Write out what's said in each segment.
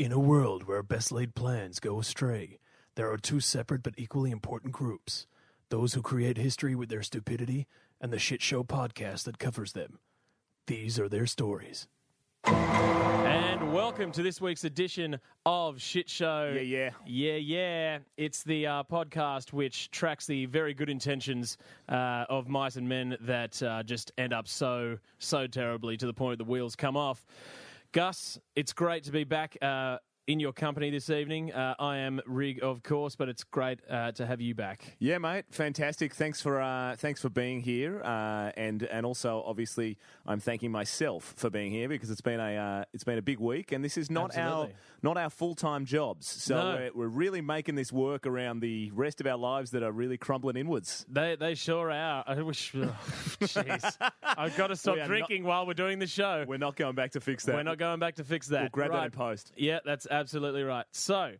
In a world where best laid plans go astray, there are two separate but equally important groups those who create history with their stupidity, and the shit show podcast that covers them. These are their stories. And welcome to this week's edition of Shit Show. Yeah, yeah. Yeah, yeah. It's the uh, podcast which tracks the very good intentions uh, of mice and men that uh, just end up so, so terribly to the point the wheels come off. Gus, it's great to be back uh, in your company this evening. Uh, I am Rig, of course, but it's great uh, to have you back. Yeah, mate, fantastic. Thanks for uh, thanks for being here, uh, and and also obviously I'm thanking myself for being here because it's been a uh, it's been a big week, and this is not Absolutely. our not our full time jobs. So No. we're, we're really making this work around the rest of our lives that are really crumbling inwards. They they sure are. I wish. oh, Jeez, I've got to stop are not- drinking while we're doing the show. We're not going back to fix that. We're not going back to fix that. We'll grab that in post. Yeah, that's absolutely right. So,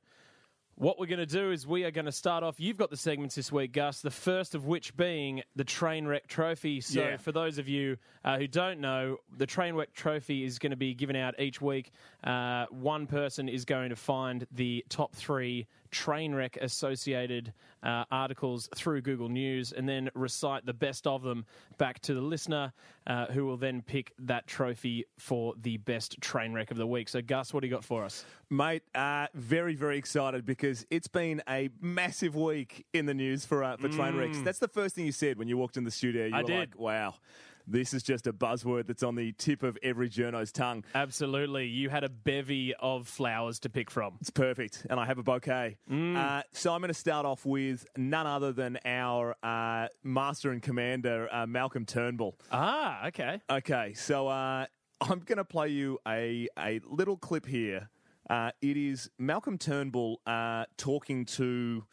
what we're going to do is we are going to start off. You've got the segments this week, Gus. The first of which being the Trainwreck Trophy. So, Yeah. for those of you uh, who don't know, the Trainwreck Trophy is going to be given out each week. Uh, one person is going to find the top three Trainwreck associated uh, articles through Google News and then recite the best of them back to the listener, uh, who will then pick that trophy for the best train wreck of the week. So, Gus, what do you got for us? Mate, uh, very, very excited because it's been a massive week in the news for uh, for train wrecks. That's the first thing you said when you walked in the studio. You Mm. I were did. like, wow, this is just a buzzword that's on the tip of every journo's tongue. Absolutely. You had a bevy of flowers to pick from. It's perfect, and I have a bouquet. Mm. Uh, so I'm going to start off with none other than our uh, master and commander, uh, Malcolm Turnbull. Ah, okay. Okay, so uh, I'm going to play you a, a little clip here. Uh, it is Malcolm Turnbull uh, talking to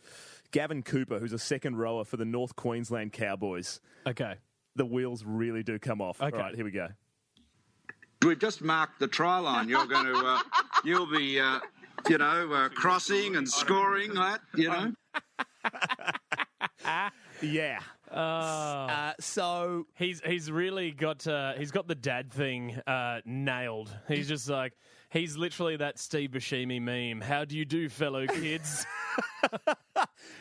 Gavin Cooper, who's a second rower for the North Queensland Cowboys. Okay. The wheels really do come off. Okay. All right, here we go. We've just marked the try line. You're going to, uh, you'll be, uh, you know, uh, crossing and scoring that, you know. Yeah. Oh. Uh, so He's he's really got uh, he's got the dad thing uh, nailed. He's just like he's literally that Steve Buscemi meme. How do you do, fellow kids?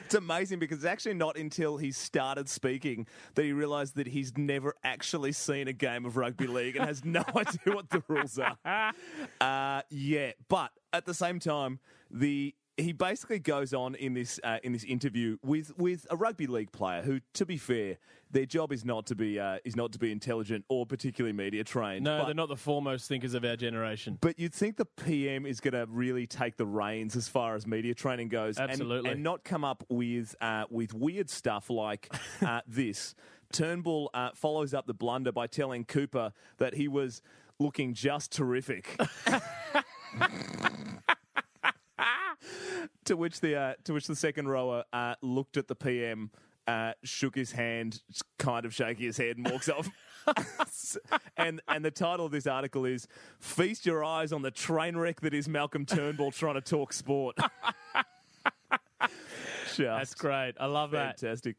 It's amazing because it's actually not until he started speaking that he realised that he's never actually seen a game of rugby league and has no idea what the rules are. Uh, yeah, but at the same time, the he basically goes on in this uh, in this interview with with a rugby league player who, to be fair, their job is not to be uh, is not to be intelligent or particularly media trained. no, but- they're not the foremost thinkers of our generation. but you'd think the PM is going to really take the reins as far as media training goes, and- Absolutely. and, not come up with uh, with weird stuff like uh, this. Turnbull uh, follows up the blunder by telling Cooper that he was looking just terrific. to which the uh, to which the second rower uh, looked at the PM. Uh, shook his hand, kind of shaking his head, and walks off. and and the title of this article is "Feast Your Eyes on the Train Wreck That Is Malcolm Turnbull Trying to Talk Sport." That's great. I love that. Fantastic.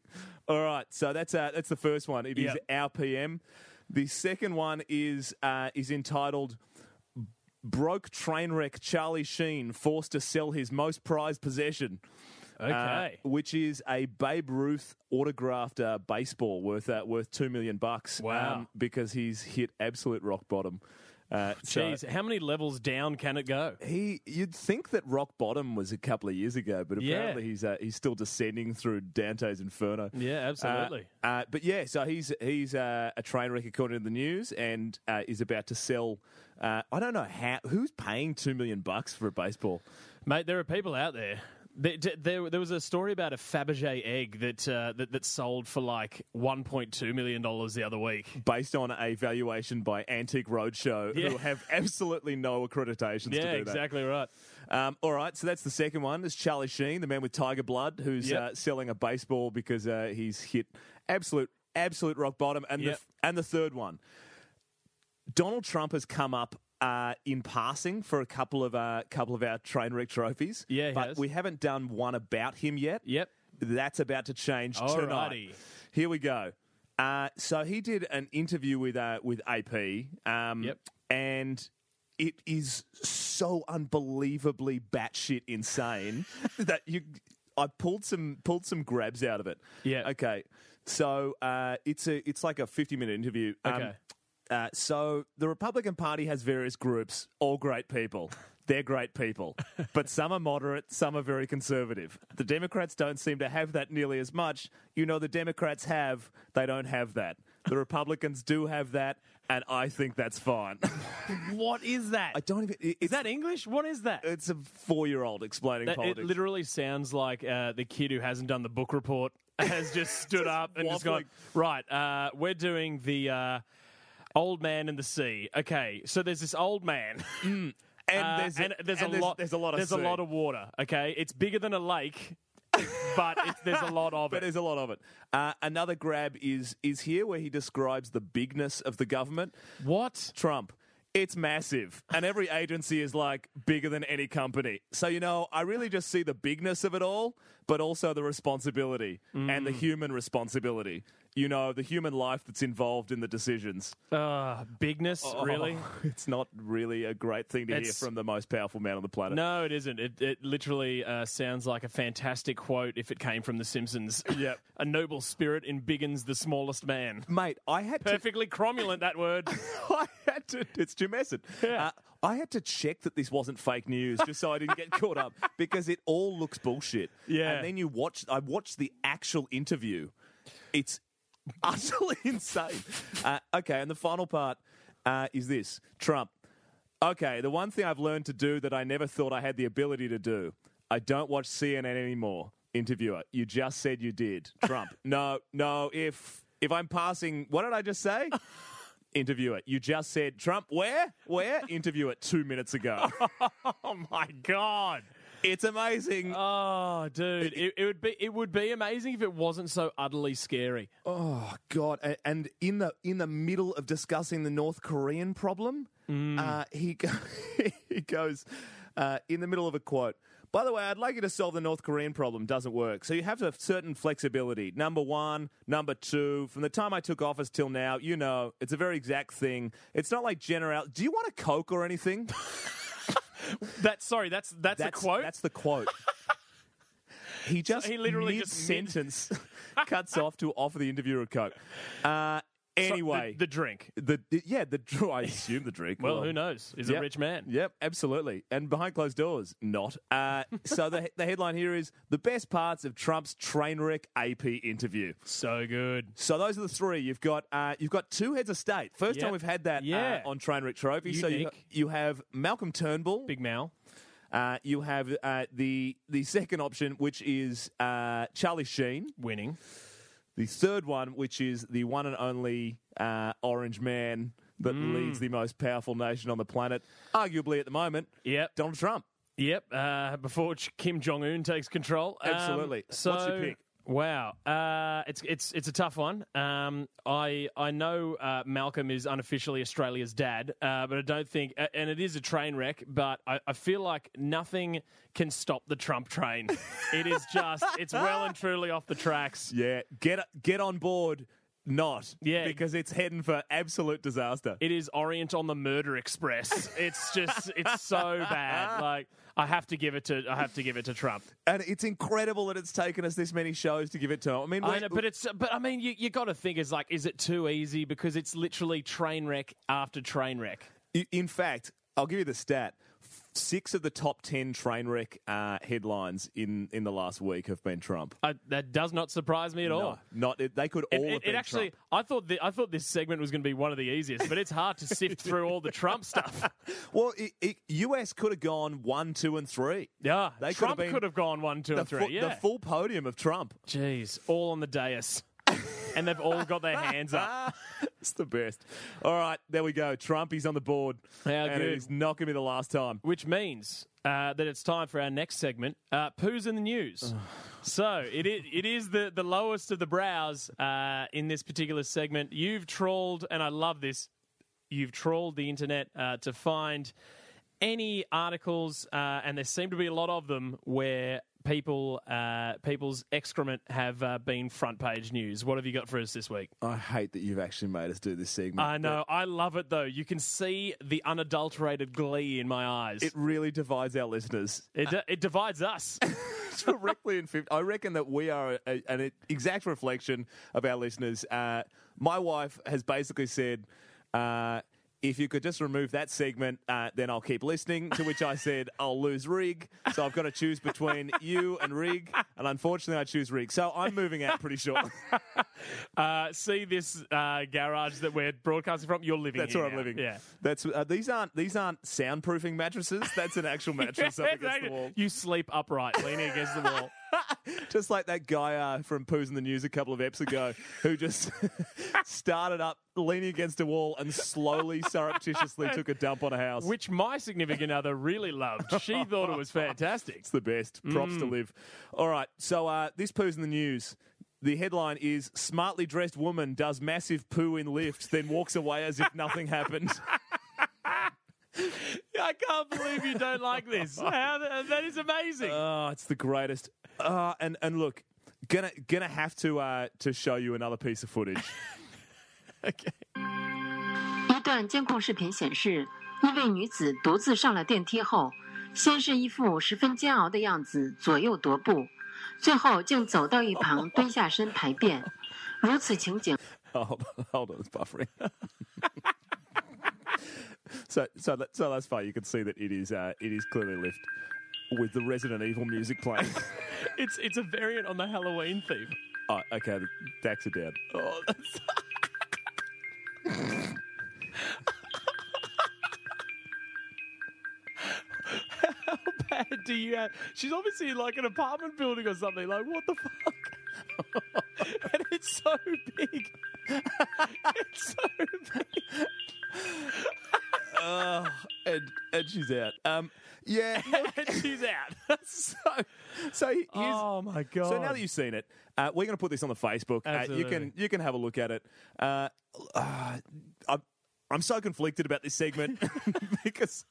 All right, so that's uh, that's the first one. It is Yep. our PM. The second one is uh, is entitled "Broke Train Wreck Charlie Sheen Forced to Sell His Most Prized Possession." Uh, Okay. which is a Babe Ruth autographed uh, baseball worth uh, worth two million bucks. um, Wow. because he's hit absolute rock bottom. Uh, so Jeez, how many levels down can it go? he, you'd think that rock bottom was a couple of years ago, but Yeah. apparently he's uh, he's still descending through Dante's Inferno. Yeah, absolutely. Uh, uh, but yeah, so he's he's uh, a train wreck according to the news, and uh, is about to sell. Uh, I don't know how who's paying two million bucks for a baseball. Mate, there are people out there. There, there, there was a story about a Fabergé egg that, uh, that that sold for like one point two million dollars the other week. Based on a valuation by Antique Roadshow, Yeah. who have absolutely no accreditations Yeah, to do that. exactly right. Um, all right, so that's the second one. There's Charlie Sheen, the man with tiger blood, who's Yep. uh, selling a baseball because uh, he's hit absolute, absolute rock bottom. And Yep. the and the third one, Donald Trump has come up uh, in passing for a couple of uh, couple of our train wreck trophies. Yeah, he but has. we haven't done one about him yet. Yep. That's about to change tonight. Here we go. Uh, so he did an interview with uh, with AP. Um, Yep. And it is so unbelievably batshit insane that you. I pulled some pulled some grabs out of it. Yeah. Okay. So uh, it's a it's like a fifty minute interview. Um, Okay. Uh, so the Republican Party has various groups, all great people. They're great people, but some are moderate, some are very conservative. The Democrats don't seem to have that nearly as much. You know, the Democrats have, they don't have that. The Republicans do have that, and I think that's fine. What is that? I don't even. it- is that English? What is that? It's a four-year-old explaining That- it literally sounds like uh, the kid who hasn't done the book report has just stood up and just gone, right, uh, we're doing the uh, old man in the sea. Okay, so there's this old man. and uh, there's, and there's and a lot. There's a lot of. There's a lot of water. Okay, it's bigger than a lake, but it's, there's a lot of But it. there's a lot of it. Uh, another grab is is here where he describes the bigness of the government. What? Trump. It's massive. And every agency is like bigger than any company. So, you know, I really just see the bigness of it all, but also the responsibility and the human responsibility. You know, the human life that's involved in the decisions. Uh, bigness? Really? Oh, it's not really a great thing to hear from the most powerful man on the planet. No, it isn't. It, it literally uh, sounds like a fantastic quote if it came from The Simpsons. Yep. a noble spirit embiggens the smallest man. Mate, I had to Perfectly cromulent, that word. I had to. It's Jim Messon. Uh, I had to check that this wasn't fake news just so I didn't get caught up because it all looks bullshit. Yeah. And then you watch. I watched the actual interview. It's utterly insane. Uh, okay, and the final part uh, is this: Trump. Okay, the one thing I've learned to do that I never thought I had the ability to do. I don't watch CNN anymore. Interviewer, you just said you did. Trump. no, no. If if I'm passing, what did I just say? Interviewer, you just said Trump. Where? Where? Interview it two minutes ago. oh my god. it's amazing. Oh, dude, it, it would be it would be amazing if it wasn't so utterly scary. Oh God! And in the in the middle of discussing the North Korean problem, uh, he go- he goes uh, in the middle of a quote. By the way, I'd like you to solve the North Korean problem. Doesn't work. So you have to have certain flexibility. Number one, number two. From the time I took office till now, you know, it's a very exact thing. It's not like general. Do you want a Coke or anything? That's sorry, that's that's, That's a quote. That's the quote. He just he literally just sentence cuts off to offer the interviewer a coke. Uh, So, the- anyway, the, drink. the, yeah the I assume the drink. Well, who knows? He's Yep. a rich man. Yep, absolutely. And behind closed doors, not. Uh, so the the headline here is the best parts of Trump's train wreck AP interview. So good. So those are the three. You've got uh, you've got two heads of state. First Yep. time we've had that Yeah. uh, on Trainwreck Trophy. So you, Unique. you have Malcolm Turnbull, Big Mal. uh, you have uh, the the second option, which is uh, Charlie Sheen. Winning. The third one, which is the one and only uh, Orange Man that Mm. leads the most powerful nation on the planet, arguably at the moment, Yep. Donald Trump. Yep. Uh, before Kim Jong Un takes control. Um, Absolutely. so, What's your pick? Wow, uh, it's it's it's a tough one. Um, I I know uh, Malcolm is unofficially Australia's dad, uh, but I don't think, and it is a train wreck. But I, I feel like nothing can stop the Trump train. it is just it's well and truly off the tracks. Yeah, get get on board. Not Yeah. because it's heading for absolute disaster. It is Orient on the Murder Express. It's just it's so bad. Like I have to give it to I have to give it to Trump. and it's incredible that it's taken us this many shows to give it to him. I mean, I know, but it's but I mean you you got to think is like is it too easy because it's literally train wreck after train wreck. In fact, I'll give you the stat. Six of the top ten train wreck uh, headlines in, in the last week have been Trump. I, that does not surprise me at all. Not it, they could all It, have it, been it actually, Trump. I thought the, I thought this segment was going to be one of the easiest, but it's hard to sift through all the Trump stuff. Well, US could have gone one, two, and three. Yeah, They could Trump have could have gone one, two, and three. fu- yeah, the full podium of Trump. jeez, all on the dais, and they've all got their hands up. It's the best. All right, there we go. Trump, he's on the board. How and good. it's not going to be the last time. Which means uh, that it's time for our next segment, uh, Poos in the News. so it is, it is the, the lowest of the brows uh, in this particular segment. You've trawled, and I love this, you've trawled the internet uh, to find any articles, uh, and there seem to be a lot of them, where people uh, people's excrement have uh, been front page news. What have you got for us this week? I hate that you've actually made us do this segment. I know, I love it though. You can see the unadulterated glee in my eyes. It really divides our listeners. It, it divides us. directly in 50. I reckon that we are a, an exact reflection of our listeners. Uh, my wife has basically said, uh, if you could just remove that segment, uh, then I'll keep listening. To which I said, I'll lose Rig. So I've got to choose between you and Rig. And unfortunately, I choose Rig. So I'm moving out pretty short. Uh, see this uh, garage that we're broadcasting from? You're living That's here where I'm now. living. Yeah. That's uh, these aren't these aren't soundproofing mattresses. That's an actual mattress up against the wall. You sleep upright, leaning against the wall. Just like that guy uh, from Poos in the News a couple of eps ago who just started up leaning against a wall and slowly, surreptitiously took a dump on a house. Which my significant other really loved. She thought it was fantastic. It's the best. Props Mm. to live. All right. So uh, this poo's in the news. The headline is Smartly dressed woman does massive poo in lift, then walks away as if nothing happened. I can't believe you don't like this. How, that is amazing. Oh, it's the greatest. Uh, and and look, gonna gonna have to uh, to show you another piece of footage. okay. 一段监控视频显示，一位女子独自上了电梯后，先是一副十分煎熬的样子，左右踱步，最后竟走到一旁蹲下身排便。如此情景 Oh, hold on, hold on, it's buffering. so, so, that, so that's far. You can see that it is, uh, it is clearly lift with the Resident Evil music playing. It's it's a variant on the Halloween theme. oh, okay, the backs are down. Oh, that's... How bad do you have? She's obviously in like an apartment building or something. Like, what the fuck? and it's so big. it's so big. Oh, and and she's out. Um, yeah. and she's out. so, so here's. oh my god. So now that you've seen it, uh, we're going to put this on the Facebook. Uh, you can you can have a look at it. Uh, uh, I'm, so conflicted about this segment because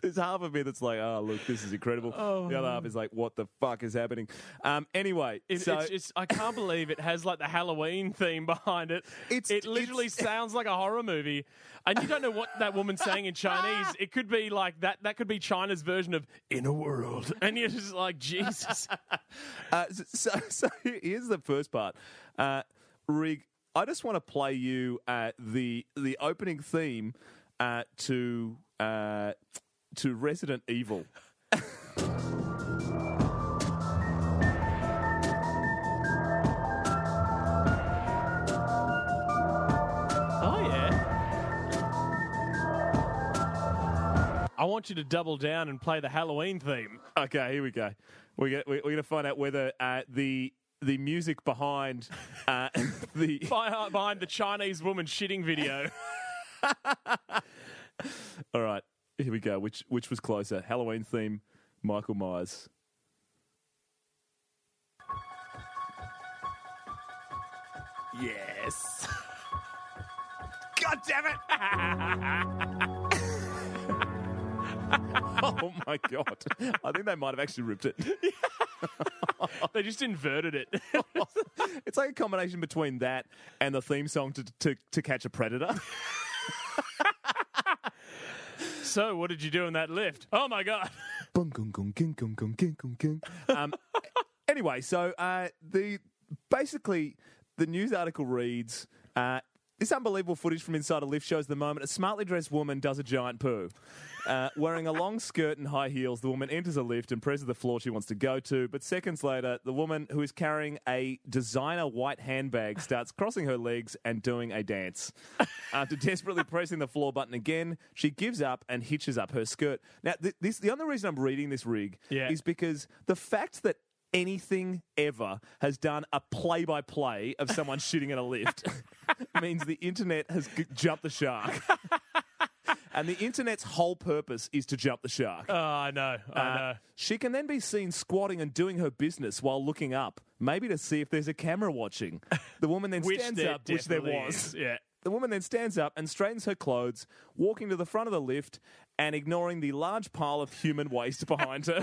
there's half of me that's like, oh look, this is incredible. the other half is like, what the fuck is happening? Um, anyway, It, so it's just, I can't believe it has like the Halloween theme behind it. It's- it literally sounds like a horror movie, and you don't know what that woman's saying in Chinese. It could be like that. That could be China's version of "In a World," and you're just like, Jesus. Uh, so, so, so here's the first part. Uh, Rig, I just want to play you uh, the the opening theme uh, to uh, to Resident Evil. Oh yeah. I want you to double down and play the Halloween theme. Okay, here we go. We're gonna, we're going to find out whether uh, the the music behind uh, the By- Behind the Chinese woman shitting video. all right. Here we go. Which which was closer? Halloween theme, Michael Myers. yes. God damn it! oh my god! I think they might have actually ripped it. They just inverted it. It's like a combination between that and the theme song to to, to catch a predator. so, what did you do in that lift? Oh my god. Bum, gung, gung, ging, gung, gung, ging, gung, ging. um, anyway, so uh, the basically the news article reads. Uh, this unbelievable footage from inside a lift shows the moment a smartly dressed woman does a giant poo. Uh, wearing a long skirt and high heels, the woman enters a lift and presses the floor she wants to go to. But seconds later, the woman who is carrying a designer white handbag starts crossing her legs and doing a dance. After desperately pressing the floor button again, she gives up and hitches up her skirt. Now, th- this the only reason I'm reading this rig Yeah. is because the fact that anything ever has done a play by play of someone shooting in a lift means the internet has g- jumped the shark. and the internet's whole purpose is to jump the shark. Oh, I know. I Uh, know. She can then be seen squatting and doing her business while looking up, maybe to see if there's a camera watching. The woman then Which stands there up, which there definitely was. is, yeah. The woman then stands up and straightens her clothes, walking to the front of the lift and ignoring the large pile of human waste behind her.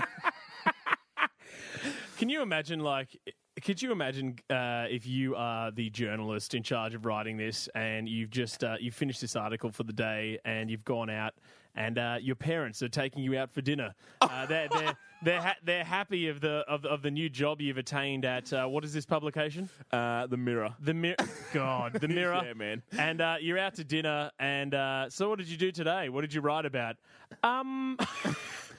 Can you imagine, like, could you imagine uh, if you are the journalist in charge of writing this and you've just uh, you've finished this article for the day and you've gone out and uh, your parents are taking you out for dinner? Uh, they're they're they're, ha- they're happy of the of, of the new job you've attained at uh, what is this publication? Uh, the mirror. The mirror. God, the mirror. Yeah, man. And uh, you're out to dinner, and uh, so what did you do today? What did you write about? Um.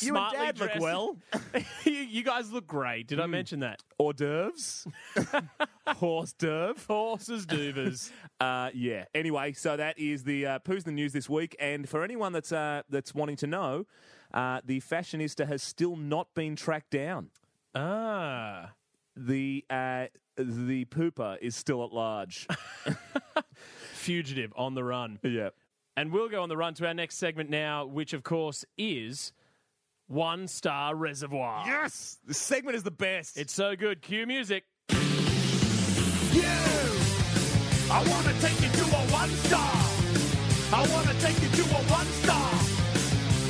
You and smartly Dad look dressed. well. you, you guys look great. Did I mention that? Hors d'oeuvres. Horse d'oeuvre. Horses, doovers. Uh, yeah. Anyway, so that is the uh, Poos in the news this week, and for anyone that's uh, that's wanting to know, uh, the fashionista has still not been tracked down. ah. The uh, the pooper is still at large. Fugitive on the run. yeah. And we'll go on the run to our next segment now, which of course is One Star Reservoir. Yes, this segment is the best. It's so good. Cue music. I want to take you to a one star. I want to take you to a one star.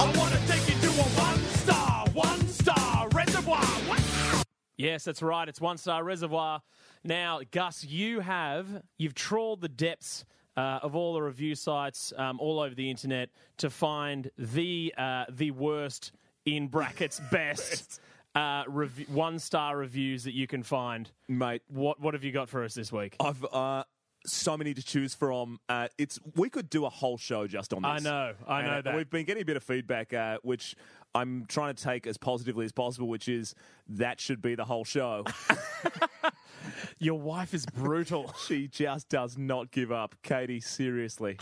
I want to take you to a one star, one star reservoir. Wow. Yes, that's right. It's One Star Reservoir. Now, Gus, you have you've trawled the depths uh, of all the review sites um, all over the internet to find the uh, the worst in brackets best uh, rev- one star reviews that you can find. mate. What what have you got for us this week? I've uh, so many to choose from. Uh, it's we could do a whole show just on this. I know, I know that. We've been getting a bit of feedback, uh, which I'm trying to take as positively as possible, which is that should be the whole show. Your wife is brutal. she just does not give up. Katie, seriously,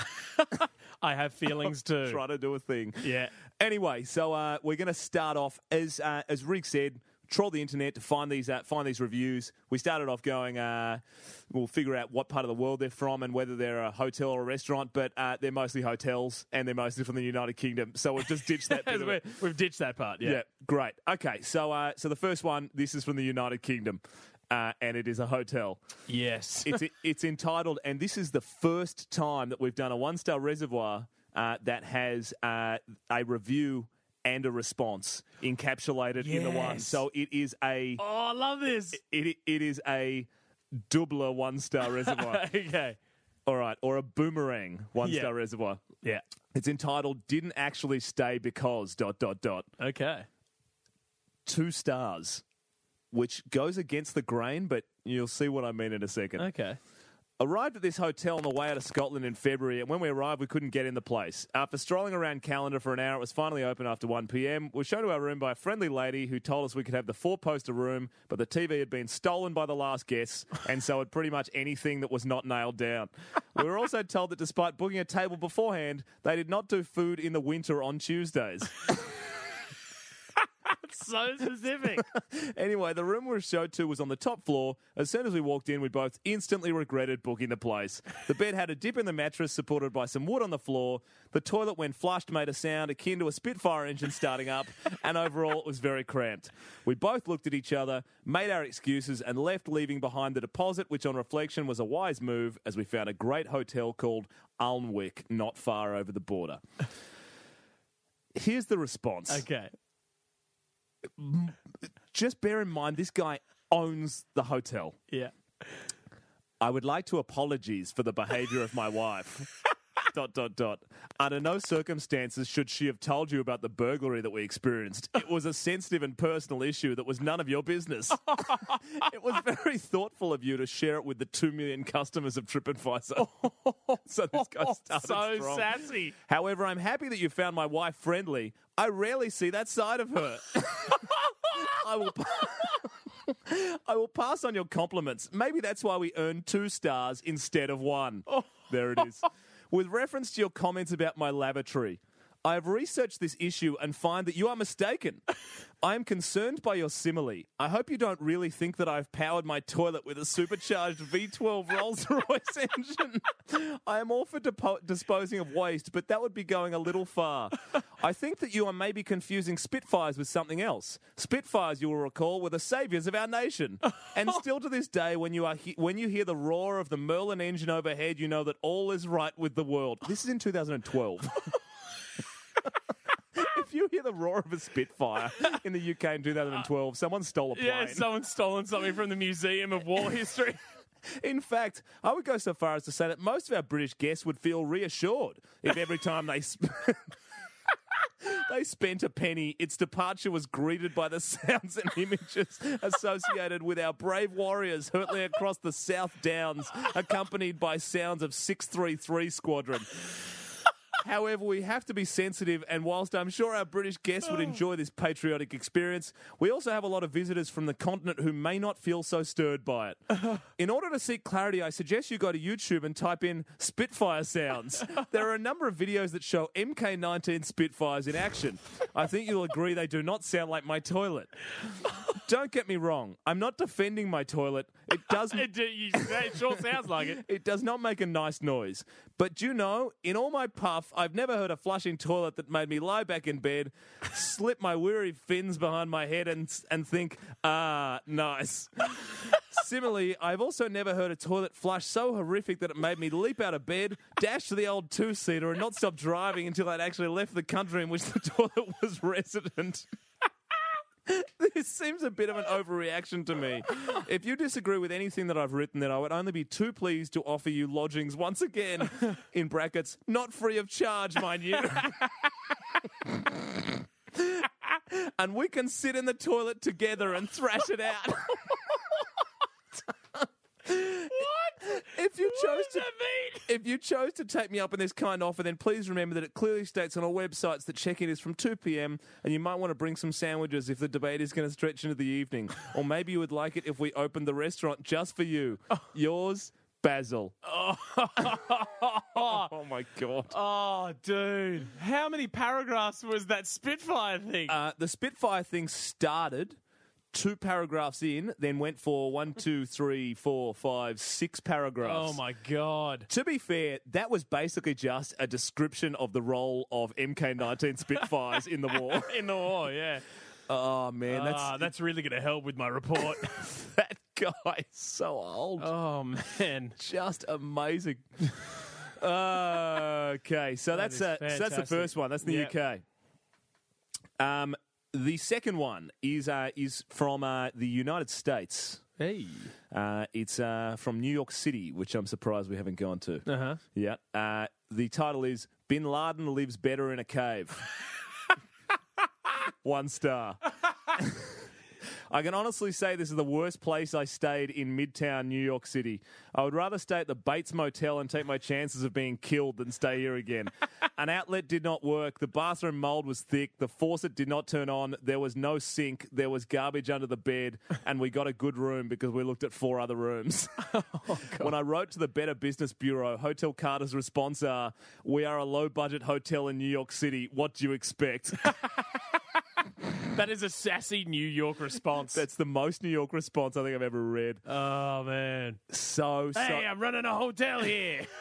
I have feelings too. try to do a thing. Yeah. Anyway, so uh, we're going to start off as uh, as Rig said. Troll the internet to find these uh, find these reviews. We started off going. Uh, we'll figure out what part of the world they're from and whether they're a hotel or a restaurant. But uh, they're mostly hotels and they're mostly from the United Kingdom. So we've just ditched that. bit. We've ditched that part. Yeah. Yeah, great. Okay, so uh, so the first one. This is from the United Kingdom, uh, and it is a hotel. Yes. It's it's entitled, and this is the first time that we've done a one star reservoir uh, that has uh, a review and a response encapsulated in the one. So it is a oh, I love this. it it is a doubler one star reservoir. okay. All right, or a boomerang one Yeah. star reservoir. Yeah. It's entitled "Didn't Actually Stay Because." Dot dot dot. Okay. Two stars, which goes against the grain, but you'll see what I mean in a second. Okay. Arrived at this hotel on the way out of Scotland in February, and when we arrived, we couldn't get in the place. After strolling around Callander for an hour, it was finally open after 1 p.m. We were shown to our room by a friendly lady who told us we could have the four poster room, but the TV had been stolen by the last guests, and so had pretty much anything that was not nailed down. We were also told that despite booking a table beforehand, they did not do food in the winter on Tuesdays. so specific. Anyway, the room we were showed to was on the top floor. As soon as we walked in, we both instantly regretted booking the place. The bed had a dip in the mattress supported by some wood on the floor. The toilet, when flushed, made a sound akin to a Spitfire engine starting up, and overall, it was very cramped. We both looked at each other, made our excuses, and left, leaving behind the deposit, which on reflection was a wise move as we found a great hotel called Alnwick not far over the border. Here's the response okay. Just bear in mind this guy owns the hotel. Yeah. I would like to apologize for the behavior of my wife. Dot dot dot. Under no circumstances should she have told you about the burglary that we experienced. It was a sensitive and personal issue that was none of your business. it was very thoughtful of you to share it with the two million customers of TripAdvisor. so this guy started so strong. sassy. However, I'm happy that you found my wife friendly. I rarely see that side of her. I will. I will pass on your compliments. Maybe that's why we earned two stars instead of one. Oh. There it is. With reference to your comments about my lavatory, I have researched this issue and find that you are mistaken. I am concerned by your simile. I hope you don't really think that I've powered my toilet with a supercharged V12 Rolls Royce engine. I am all for depo- disposing of waste, but that would be going a little far. I think that you are maybe confusing Spitfires with something else. Spitfires, you will recall, were the saviors of our nation. And still to this day, when you, are he- when you hear the roar of the Merlin engine overhead, you know that all is right with the world. This is in 2012. Hear the roar of a Spitfire in the UK in 2012? Someone stole a plane. Yeah, someone's stolen something from the Museum of War History. In fact, I would go so far as to say that most of our British guests would feel reassured if every time they sp- they spent a penny, its departure was greeted by the sounds and images associated with our brave warriors hurtling across the South Downs, accompanied by sounds of 633 Squadron. However, we have to be sensitive, and whilst I'm sure our British guests would oh. enjoy this patriotic experience, we also have a lot of visitors from the continent who may not feel so stirred by it. In order to seek clarity, I suggest you go to YouTube and type in Spitfire sounds. There are a number of videos that show MK19 Spitfires in action. I think you'll agree they do not sound like my toilet. Don't get me wrong, I'm not defending my toilet. It does it, it sure sounds like it. it does not make a nice noise. But do you know, in all my puff, I've never heard a flushing toilet that made me lie back in bed, slip my weary fins behind my head, and and think, ah, nice. Similarly, I've also never heard a toilet flush so horrific that it made me leap out of bed, dash to the old two seater, and not stop driving until I'd actually left the country in which the toilet was resident. This seems a bit of an overreaction to me. If you disagree with anything that I've written, then I would only be too pleased to offer you lodgings once again, in brackets, not free of charge, mind you. and we can sit in the toilet together and thrash it out. What? If you chose does to that mean? if you chose to take me up on this kind offer, then please remember that it clearly states on our websites that check-in is from 2 p.m. and you might want to bring some sandwiches if the debate is going to stretch into the evening. or maybe you would like it if we opened the restaurant just for you. Yours, Basil. Oh, my God. Oh, dude. How many paragraphs was that Spitfire thing? Uh, the Spitfire thing started two paragraphs in, then went for one, two, three, four, five, six paragraphs. oh, my God. To be fair, that was basically just a description of the role of MK19 Spitfires in the war. In the war, yeah. Oh man, that's Ah, that's really going to help with my report. that guy is so old. oh, man. Just amazing. Okay, so that's is uh, so that's the fantastic. first one. That's the Yep. UK. Um, the second one is uh, is from uh, the United States. Hey. Uh, it's uh, from New York City, which I'm surprised we haven't gone to. Uh huh. Yeah. Uh, the title is Bin Laden lives better in a cave. One star. I can honestly say this is the worst place I stayed in Midtown New York City. I would rather stay at the Bates Motel and take my chances of being killed than stay here again. An outlet did not work. The bathroom mold was thick. The faucet did not turn on. There was no sink. There was garbage under the bed. And we got a good room because we looked at four other rooms. Oh, when I wrote to the Better Business Bureau, Hotel Carter's response are, "We are a low-budget hotel in New York City. What do you expect?" That is a sassy New York response. That's the most New York response I think I've ever read. oh, man. So, so Hey, I'm running a hotel here.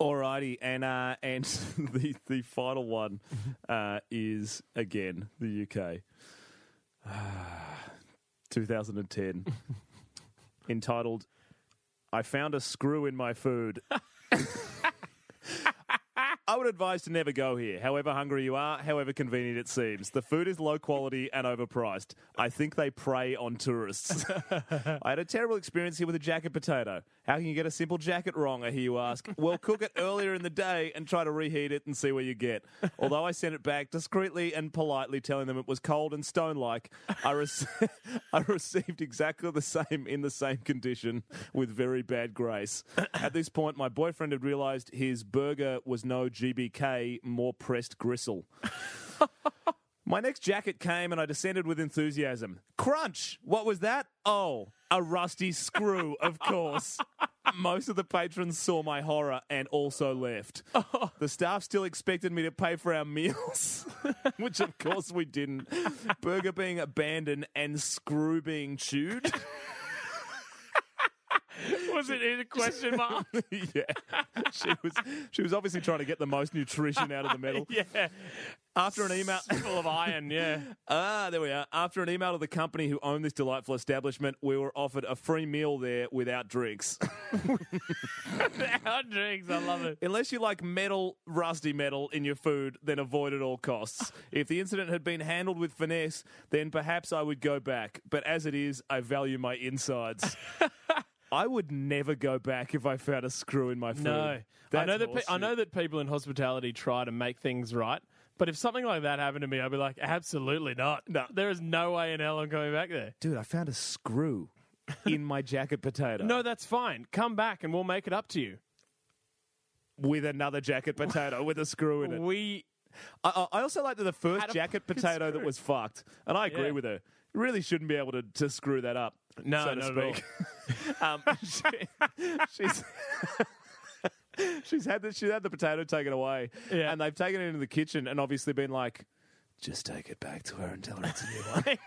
alrighty, and uh, and the the final one uh, is again the UK, uh, 2010, entitled "I found a screw in my food." I would advise to never go here, however hungry you are, however convenient it seems. The food is low quality and overpriced. I think they prey on tourists. I had a terrible experience here with a jacket potato. How can you get a simple jacket wrong, I hear you ask? Well, cook it earlier in the day and try to reheat it and see where you get. Although I sent it back discreetly and politely, telling them it was cold and stone like, I, rec- I received exactly the same in the same condition with very bad grace. At this point, my boyfriend had realised his burger was no GBK, more pressed gristle. My next jacket came and I descended with enthusiasm. Crunch! What was that? Oh, a rusty screw, of course. Most of the patrons saw my horror and also left. The staff still expected me to pay for our meals, which of course we didn't. Burger being abandoned and screw being chewed. Was it in a question mark? yeah. She was she was obviously trying to get the most nutrition out of the metal. yeah. After an email. full of iron. Yeah. Ah, there we are. After an email to the company who owned this delightful establishment, we were offered a free meal there without drinks. Our drinks. I love it. Unless you like metal, rusty metal in your food, then avoid at all costs. if the incident had been handled with finesse, then perhaps I would go back. But as it is, I value my insides. I would never go back if I found a screw in my food. No, I know that. Pe- I know that people in hospitality try to make things right, but if something like that happened to me, I'd be like, absolutely not. No. there is no way in hell I'm going back there. Dude, I found a screw in my jacket potato. No, that's fine. Come back and we'll make it up to you. with another jacket potato with a screw in it. We I, I also like that the first jacket potato that was fucked, and I agree Yeah. with her. You really shouldn't be able to, to screw that up, No, so to speak. um, she, she's she's had the, she's had the potato taken away, Yeah. and they've taken it into the kitchen, and obviously been like, just take it back to her and tell her it's a new one.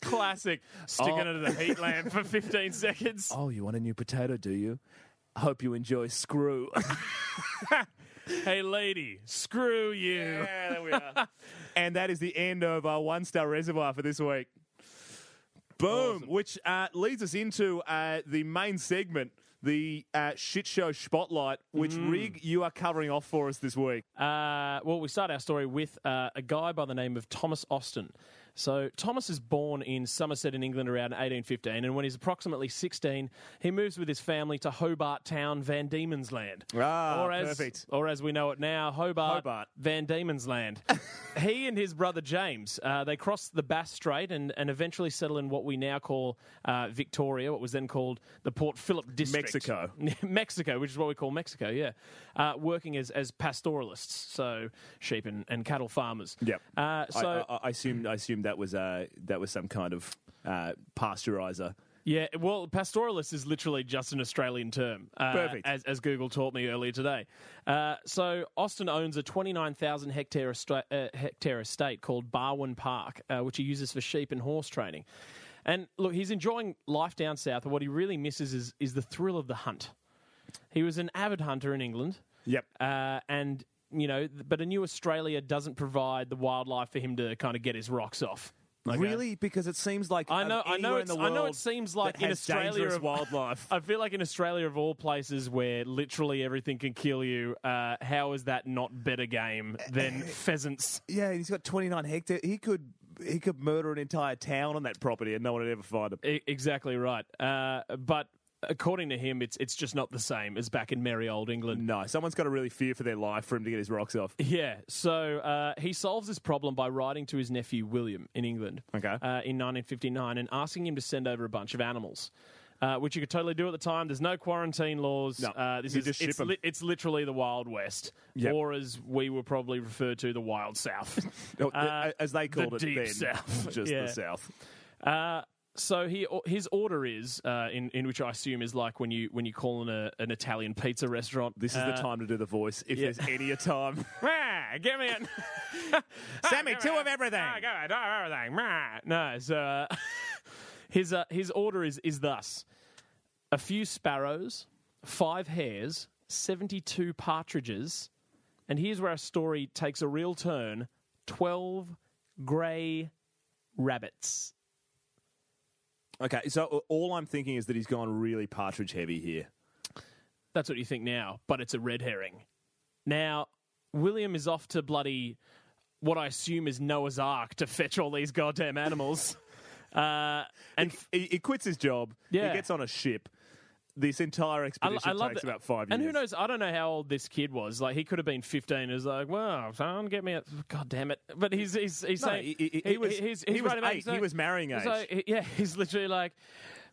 classic sticking Oh. it to the heat lamp for 15 seconds. oh, you want a new potato, do you? I hope you enjoy screw. Hey, lady, screw you. Yeah, there we are. and that is the end of our one star reservoir for this week. Boom, which uh, leads us into uh, the main segment, the uh, shit show spotlight, which Rig you are covering off for us this week. Uh, well, we start our story with uh, a guy by the name of Thomas Austin. So, Thomas is born in Somerset in England around 1815, and when he's approximately 16, he moves with his family to Hobart Town, Van Diemen's Land. Ah, or as, perfect. Or as we know it now, Hobart, Hobart. Van Diemen's Land. he and his brother James, uh, they cross the Bass Strait and, and eventually settle in what we now call uh, Victoria, what was then called the Port Phillip District. Mexico. Mexico, which is what we call Mexico, yeah. Uh, working as, as pastoralists, so sheep and, and cattle farmers. Yep. Uh, so, I, I, I assumed I assumed that was uh, that was some kind of uh, pasteurizer. yeah, well, pastoralist is literally just an Australian term. Uh, Perfect. As, as Google taught me earlier today. Uh, so, Austin owns a 29,000 hectare, estra- uh, hectare estate called Barwon Park, uh, which he uses for sheep and horse training. And look, he's enjoying life down south, but what he really misses is, is the thrill of the hunt. He was an avid hunter in England. Yep. Uh, and, you know, but a new Australia doesn't provide the wildlife for him to kind of get his rocks off. Okay? Really? Because it seems like I know, I know, in it's, the I know. It seems like in Australia of wildlife. I feel like in Australia of all places where literally everything can kill you, uh, how is that not better game than pheasants? Yeah, he's got 29 hectares. He could he could murder an entire town on that property and no one would ever find him. Exactly right. Uh, but according to him, it's it's just not the same as back in merry old England. No, someone's got to really fear for their life for him to get his rocks off. Yeah, so uh, he solves this problem by writing to his nephew William in England Okay. uh, in 1959 and asking him to send over a bunch of animals. Uh, which you could totally do at the time. There's no quarantine laws. No, uh, this is just ship it's, li- it's literally the Wild West, Yep. or as we were probably referred to, the Wild South. No, Uh, as they called it deep then, south. just Yeah. the south. So he his order is uh, in in which I assume is like when you when you call in a, an Italian pizza restaurant. This is Uh, the time to do the voice, if yeah. there's any a time. "Ah, give me it. Sammy, give two me of everything. Ah, give me two of everything. No, so uh, his uh, his order is is thus: a few sparrows, five hares, seventy two partridges, and here's where our story takes a real turn: twelve grey rabbits. Okay, so all I'm thinking is that he's gone really partridge heavy here. That's what you think now, but it's a red herring. Now, William is off to bloody what I assume is Noah's Ark to fetch all these goddamn animals. Uh, and He, he quits his job. Yeah. He gets on a ship. This entire I, expedition I love takes that- about five years. And who knows? I don't know how old this kid was. Like he could have been fifteen. Is like, well, son, get me a God damn it! But he's he's he's No, saying he- he- he was- he's, he was eight. he's He was marrying age. like- yeah, he's literally like,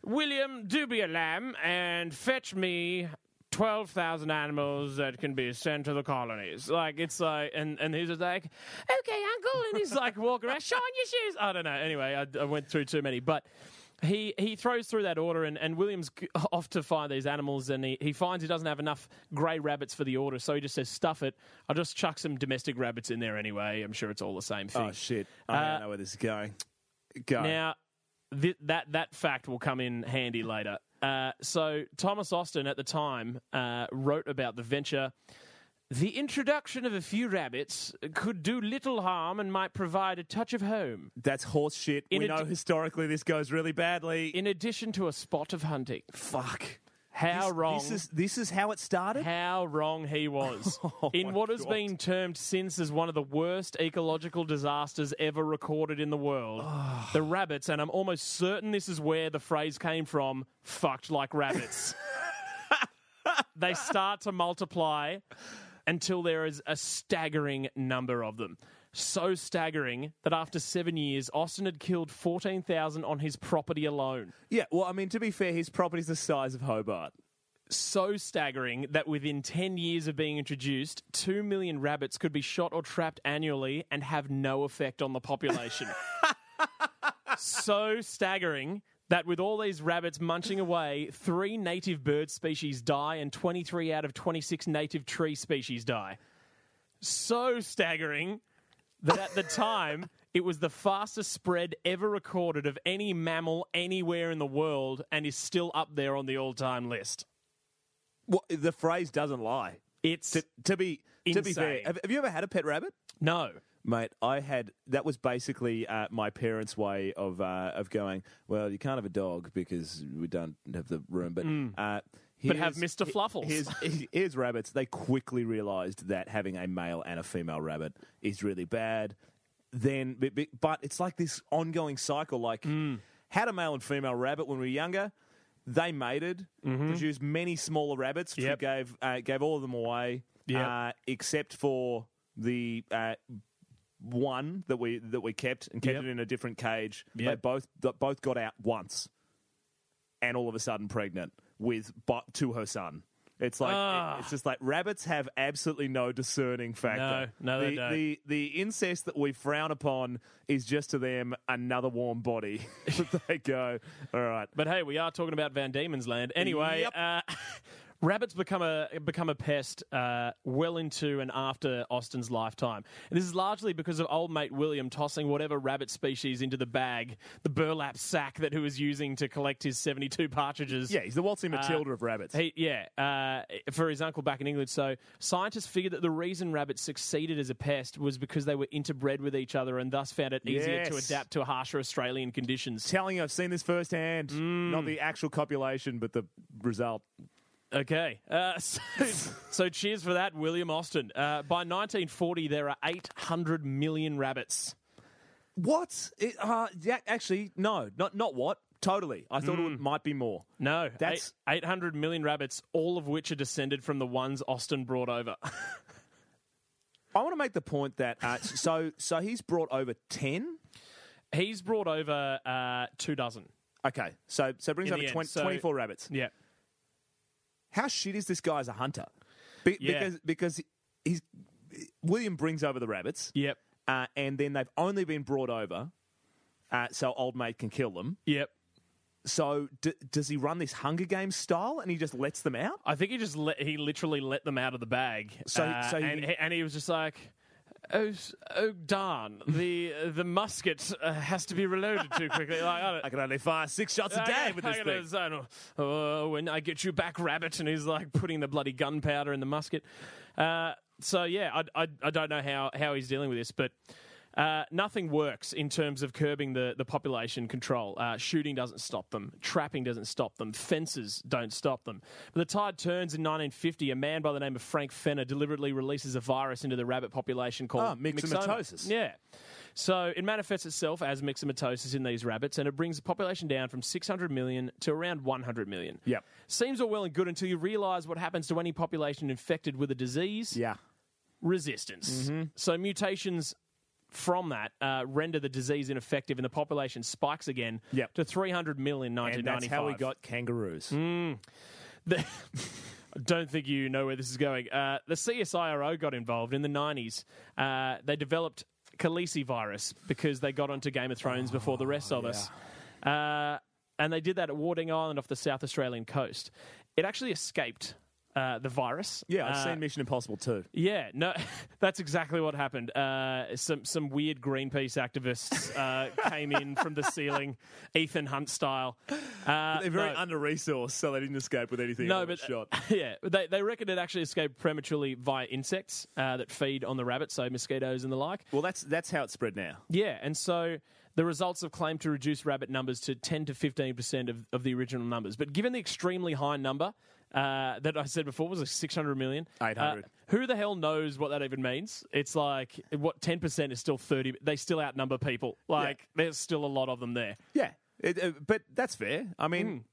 William, do be a lamb and fetch me. 12,000 animals that can be sent to the colonies. Like, it's like, and, and he's just like, okay, uncle. And he's like walking around, showing your shoes. I don't know. Anyway, I, I went through too many. But he he throws through that order, and, and William's off to find these animals, and he, he finds he doesn't have enough grey rabbits for the order, so he just says, stuff it. I'll just chuck some domestic rabbits in there anyway. I'm sure it's all the same thing. Oh shit! I Uh, don't know where this is going. Go. Now, th- that that fact will come in handy later. Uh, so Thomas Austin at the time uh, wrote about the venture. The introduction of a few rabbits could do little harm and might provide a touch of home, That's horse shit. In we know historically this goes really badly. in addition to a spot of hunting. Fuck. How this, wrong. This is this is how it started. how wrong he was. Oh in what has been termed since as one of the worst ecological disasters ever recorded in the world. Ah. the rabbits, and I'm almost certain this is where the phrase came from fucked like rabbits. they start to multiply until there is a staggering number of them. So staggering that after seven years, Austin had killed 14,000 on his property alone. yeah. Well, I mean, to be fair, his property's the size of Hobart. so staggering that within 10 years of being introduced, 2 million rabbits could be shot or trapped annually and have no effect on the population. so staggering that with all these rabbits munching away, three native bird species die and 23 out of 26 native tree species die. So staggering that at the time, it was the fastest spread ever recorded of any mammal anywhere in the world and is still up there on the all time list. Well, the phrase doesn't lie. It's To, to be to be fair, have, have you ever had a pet rabbit? no. Mate, I had that was basically uh, my parents' way of uh, of going. Well, you can't have a dog because we don't have the room, but uh, Mm. But have Mr. Fluffles. Here's, here's rabbits. They quickly realised that having a male and a female rabbit is really bad. Then, but, it's like this ongoing cycle. Like Mm. had a male and female rabbit when we were younger. They mated, produced many smaller rabbits, which Mm-hmm. Yep. gave uh, gave all of them away, Yep. uh, except for the uh, one that we that we kept and kept Yep. it in a different cage. They Yep. both th- both got out once, and all of a sudden pregnant with but to her son. It's like Ah. it's just like rabbits have absolutely no discerning factor. No, no, they the, don't. The the incest that we frown upon is just to them another warm body. they go, all right. But hey, we are talking about Van Diemen's Land. Anyway, Yep. uh, rabbits become a become a pest uh, well into and after Austin's lifetime. And this is largely because of old mate William tossing whatever rabbit species into the bag, the burlap sack that he was using to collect his seventy two partridges. Yeah, he's the waltzing Matilda of rabbits. He, yeah, uh, for his uncle back in England. So scientists figured that the reason rabbits succeeded as a pest was because they were interbred with each other and thus found it easier to adapt to harsher Australian conditions. Telling you, I've seen this firsthand. Mm. Not the actual copulation, but the result. Okay. Uh, so, so cheers for that, William Austin. Uh, by 1940, there are 800 million rabbits. What? It, uh, yeah, actually, no, not not what. Totally. I thought it Mm. would, might be more. No, That's- eight, 800 million rabbits, all of which are descended from the ones Austin brought over. I want to make the point that uh, so so he's brought over ten. He's brought over uh, two dozen. Okay, so so brings In over 20, so- 24 rabbits. Yeah. How shit is this guy as a hunter? Be- Yeah. Because because he's William brings over the rabbits, Yep. uh, and then they've only been brought over, uh, so old mate can kill them. Yep. So d- does he run this Hunger Games style, and he just lets them out? I think he just let, he literally let them out of the bag. So- Uh, so he- and, and he was just like, "Oh, oh darn! The the musket uh, has to be reloaded too quickly." Like, I, I can only fire six shots a day with this I thing. say, Oh, when I get you back, rabbit, and he's like putting the bloody gunpowder in the musket. Uh, so yeah, I, I, I don't know how, how he's dealing with this, but uh, nothing works in terms of curbing the, the population control. Uh, shooting doesn't stop them. Trapping doesn't stop them. Fences don't stop them. But the tide turns in 1950. A man by the name of Frank Fenner deliberately releases a virus into the rabbit population called Ah, myxomatosis. Yeah. So it manifests itself as myxomatosis in these rabbits, and it brings the population down from 600 million to around 100 million. Yep. Seems all well and good until you realise what happens to any population infected with a disease Yeah. resistance. So mutations from that uh, render the disease ineffective, and the population spikes again Yep. to 300 million in And that's how we got kangaroos. The- I don't think you know where this is going. Uh, the CSIRO got involved in the 90s. Uh, they developed Khaleesi virus because they got onto Game of Thrones before the rest of us. Uh, and they did that at Wardang Island off the South Australian coast. It actually escaped uh, the virus. Yeah, I've Uh, seen Mission Impossible too. Yeah, no, that's exactly what happened. Uh, some some weird Greenpeace activists uh, came in from the ceiling, Ethan Hunt style. Uh, They're very no. under resourced, so they didn't escape with anything. No, but shot. yeah, they they reckon it actually escaped prematurely via insects uh, that feed on the rabbits, so mosquitoes and the like. Well, that's that's how it's spread now. Yeah, and so the results have claimed to reduce rabbit numbers to 10 to 15 percent of, of the original numbers. But given the extremely high number uh, that I said before was like 600 million, 800. uh, who the hell knows what that even means? It's like what 10 percent is still 30. They still outnumber people. Like there's still a lot of them there. Yeah, it, uh, but that's fair. I mean,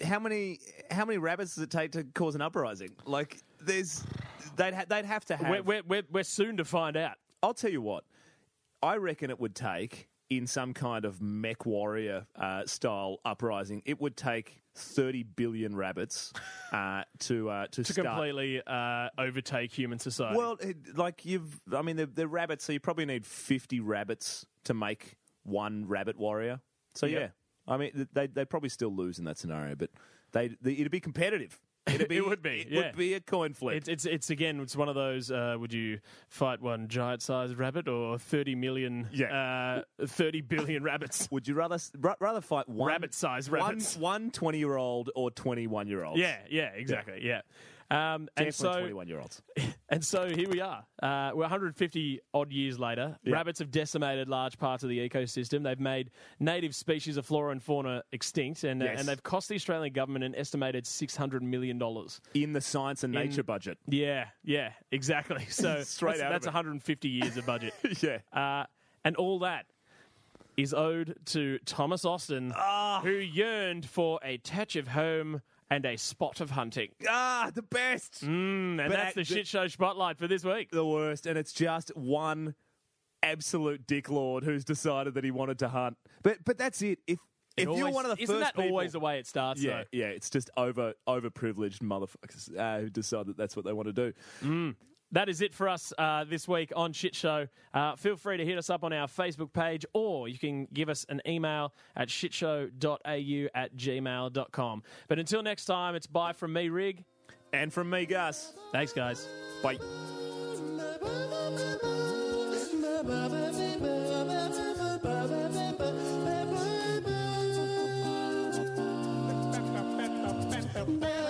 Hmm. how many how many rabbits does it take to cause an uprising? Like, there's they'd ha- they'd have to have. We're, we're, we're, we're soon to find out. I'll tell you what, I reckon it would take in some kind of mech warrior uh, style uprising. It would take thirty billion rabbits uh, to uh, to, To start. completely uh, overtake human society. Well, it, like you've, I mean, they're, they're rabbits, so you probably need 50 rabbits to make one rabbit warrior. So, Yep. yeah, I mean, they, they'd probably still lose in that scenario, but they, they it'd be competitive. It'd be, It would be, It yeah. would be a coin flip. It's, it's it's again it's one of those. Uh, would you fight one giant sized rabbit or thirty million? Yeah. uh, thirty billion rabbits. would you rather rather fight one Rabbit-sized one- rabbits. one 20 year old or 21 year old? Yeah, yeah, exactly. Yeah, um, and so 21 year olds. and so here we are. Uh, we're 150 odd years later. Yeah. Rabbits have decimated large parts of the ecosystem. They've made native species of flora and fauna extinct, and uh, and they've cost the Australian government an estimated 600 million dollars. In the science and nature budget. Yeah, yeah, exactly. So Straight that's, out that's it. 150 years of budget. yeah. Uh, and all that is owed to Thomas Austin, Ah. who yearned for a touch of home and a spot of hunting. ah, the best. Mm, and But that's the shit show spotlight for this week. the worst, and it's just one absolute dick lord who's decided that he wanted to hunt. But but that's it. If if It you're always- one of the isn't first that people, always the way it starts? yeah yeah, it's just over overprivileged motherfuckers uh, who decide that that's what they want to do. That is it for us uh, this week on Shit Show. Uh, feel free to hit us up on our Facebook page or you can give us an email at shitshow.au at gmail.com. But until next time, it's bye from me, Rig. And from me, Gus, Thanks, guys. bye. Ba-ba-ba-ba.